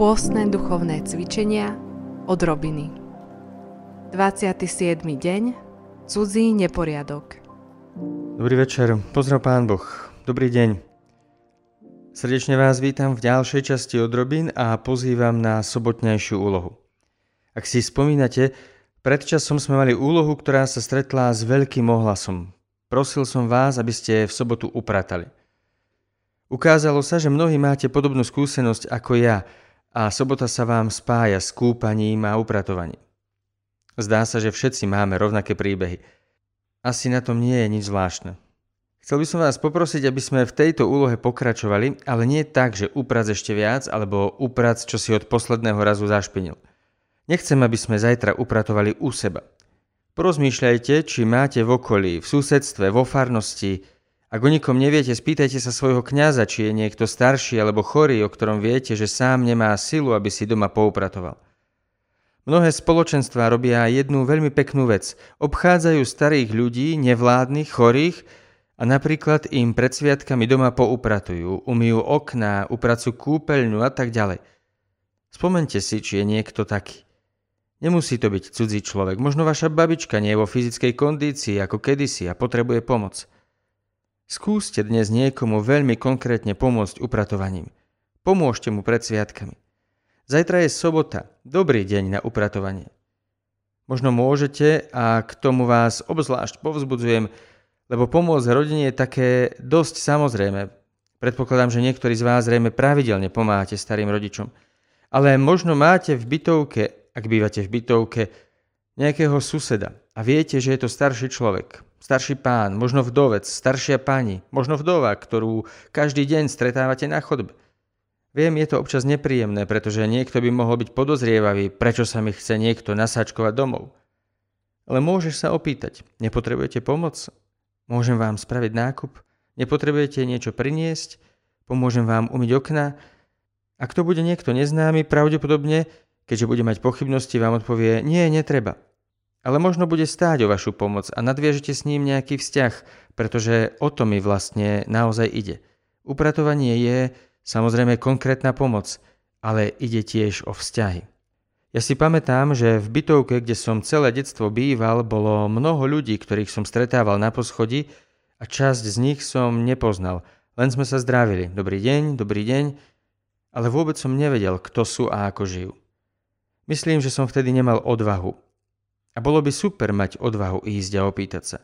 Pôstne duchovné cvičenia od Robiny 27. deň Cudzí neporiadok Dobrý večer, pozdrav Pán Boh, dobrý deň. Srdečne vás vítam v ďalšej časti od Robin a pozývam na sobotnejšiu úlohu. Ak si spomínate, predčasom sme mali úlohu, ktorá sa stretla s veľkým ohlasom. Prosil som vás, aby ste v sobotu upratali. Ukázalo sa, že mnohí máte podobnú skúsenosť ako ja – a sobota sa vám spája s kúpaním a upratovaním. Zdá sa, že všetci máme rovnaké príbehy. Asi na tom nie je nič zvláštne. Chcel by som vás poprosiť, aby sme v tejto úlohe pokračovali, ale nie tak, že uprac ešte viac, alebo uprac, čo si od posledného razu zašpinil. Nechcem, aby sme zajtra upratovali u seba. Porozmýšľajte, či máte v okolí, v susedstve, vo farnosti, ak o nikom neviete, spýtajte sa svojho kňaza, či je niekto starší alebo chorý, o ktorom viete, že sám nemá silu, aby si doma poupratoval. Mnohé spoločenstvá robia jednu veľmi peknú vec. Obchádzajú starých ľudí, nevládnych, chorých a napríklad im pred sviatkami doma poupratujú, umýjú okná, upracujú kúpeľňu a tak ďalej. Spomente si, či je niekto taký. Nemusí to byť cudzí človek. Možno vaša babička nie je vo fyzickej kondícii ako kedysi a potrebuje pomoc. Skúste dnes niekomu veľmi konkrétne pomôcť upratovaním. Pomôžte mu pred sviatkami. Zajtra je sobota, dobrý deň na upratovanie. Možno môžete a k tomu vás obzvlášť povzbudzujem, lebo pomôcť rodine je také dosť samozrejme. Predpokladám, že niektorí z vás zrejme pravidelne pomáhate starým rodičom. Ale možno máte v bytovke, ak bývate v bytovke, nejakého suseda a viete, že je to starší človek, starší pán, možno vdovec, staršia pani, možno vdova, ktorú každý deň stretávate na chodbe. Viem, je to občas nepríjemné, pretože niekto by mohol byť podozrievavý, prečo sa mi chce niekto nasáčkovať domov. Ale môžeš sa opýtať, nepotrebujete pomoc? Môžem vám spraviť nákup? Nepotrebujete niečo priniesť? Pomôžem vám umyť okna? Ak to bude niekto neznámy, pravdepodobne, keďže bude mať pochybnosti, vám odpovie, nie, netreba. Ale možno bude stáť o vašu pomoc a nadviežete s ním nejaký vzťah, pretože o to mi vlastne naozaj ide. Upratovanie je samozrejme konkrétna pomoc, ale ide tiež o vzťahy. Ja si pamätám, že v bytovke, kde som celé detstvo býval, bolo mnoho ľudí, ktorých som stretával na poschodí a časť z nich som nepoznal. Len sme sa zdravili. Dobrý deň, dobrý deň. Ale vôbec som nevedel, kto sú a ako žijú. Myslím, že som vtedy nemal odvahu a bolo by super mať odvahu ísť a opýtať sa.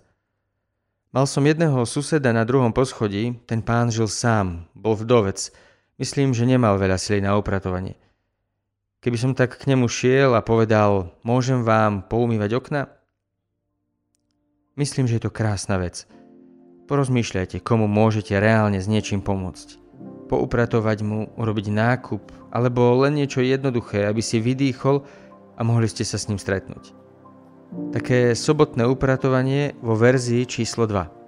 Mal som jedného suseda na druhom poschodí, ten pán žil sám, bol vdovec. Myslím, že nemal veľa sily na upratovanie. Keby som tak k nemu šiel a povedal, môžem vám poumývať okna? Myslím, že je to krásna vec. Porozmýšľajte, komu môžete reálne s niečím pomôcť. Poupratovať mu, urobiť nákup, alebo len niečo jednoduché, aby si vydýchol a mohli ste sa s ním stretnúť také sobotné upratovanie vo verzii číslo 2.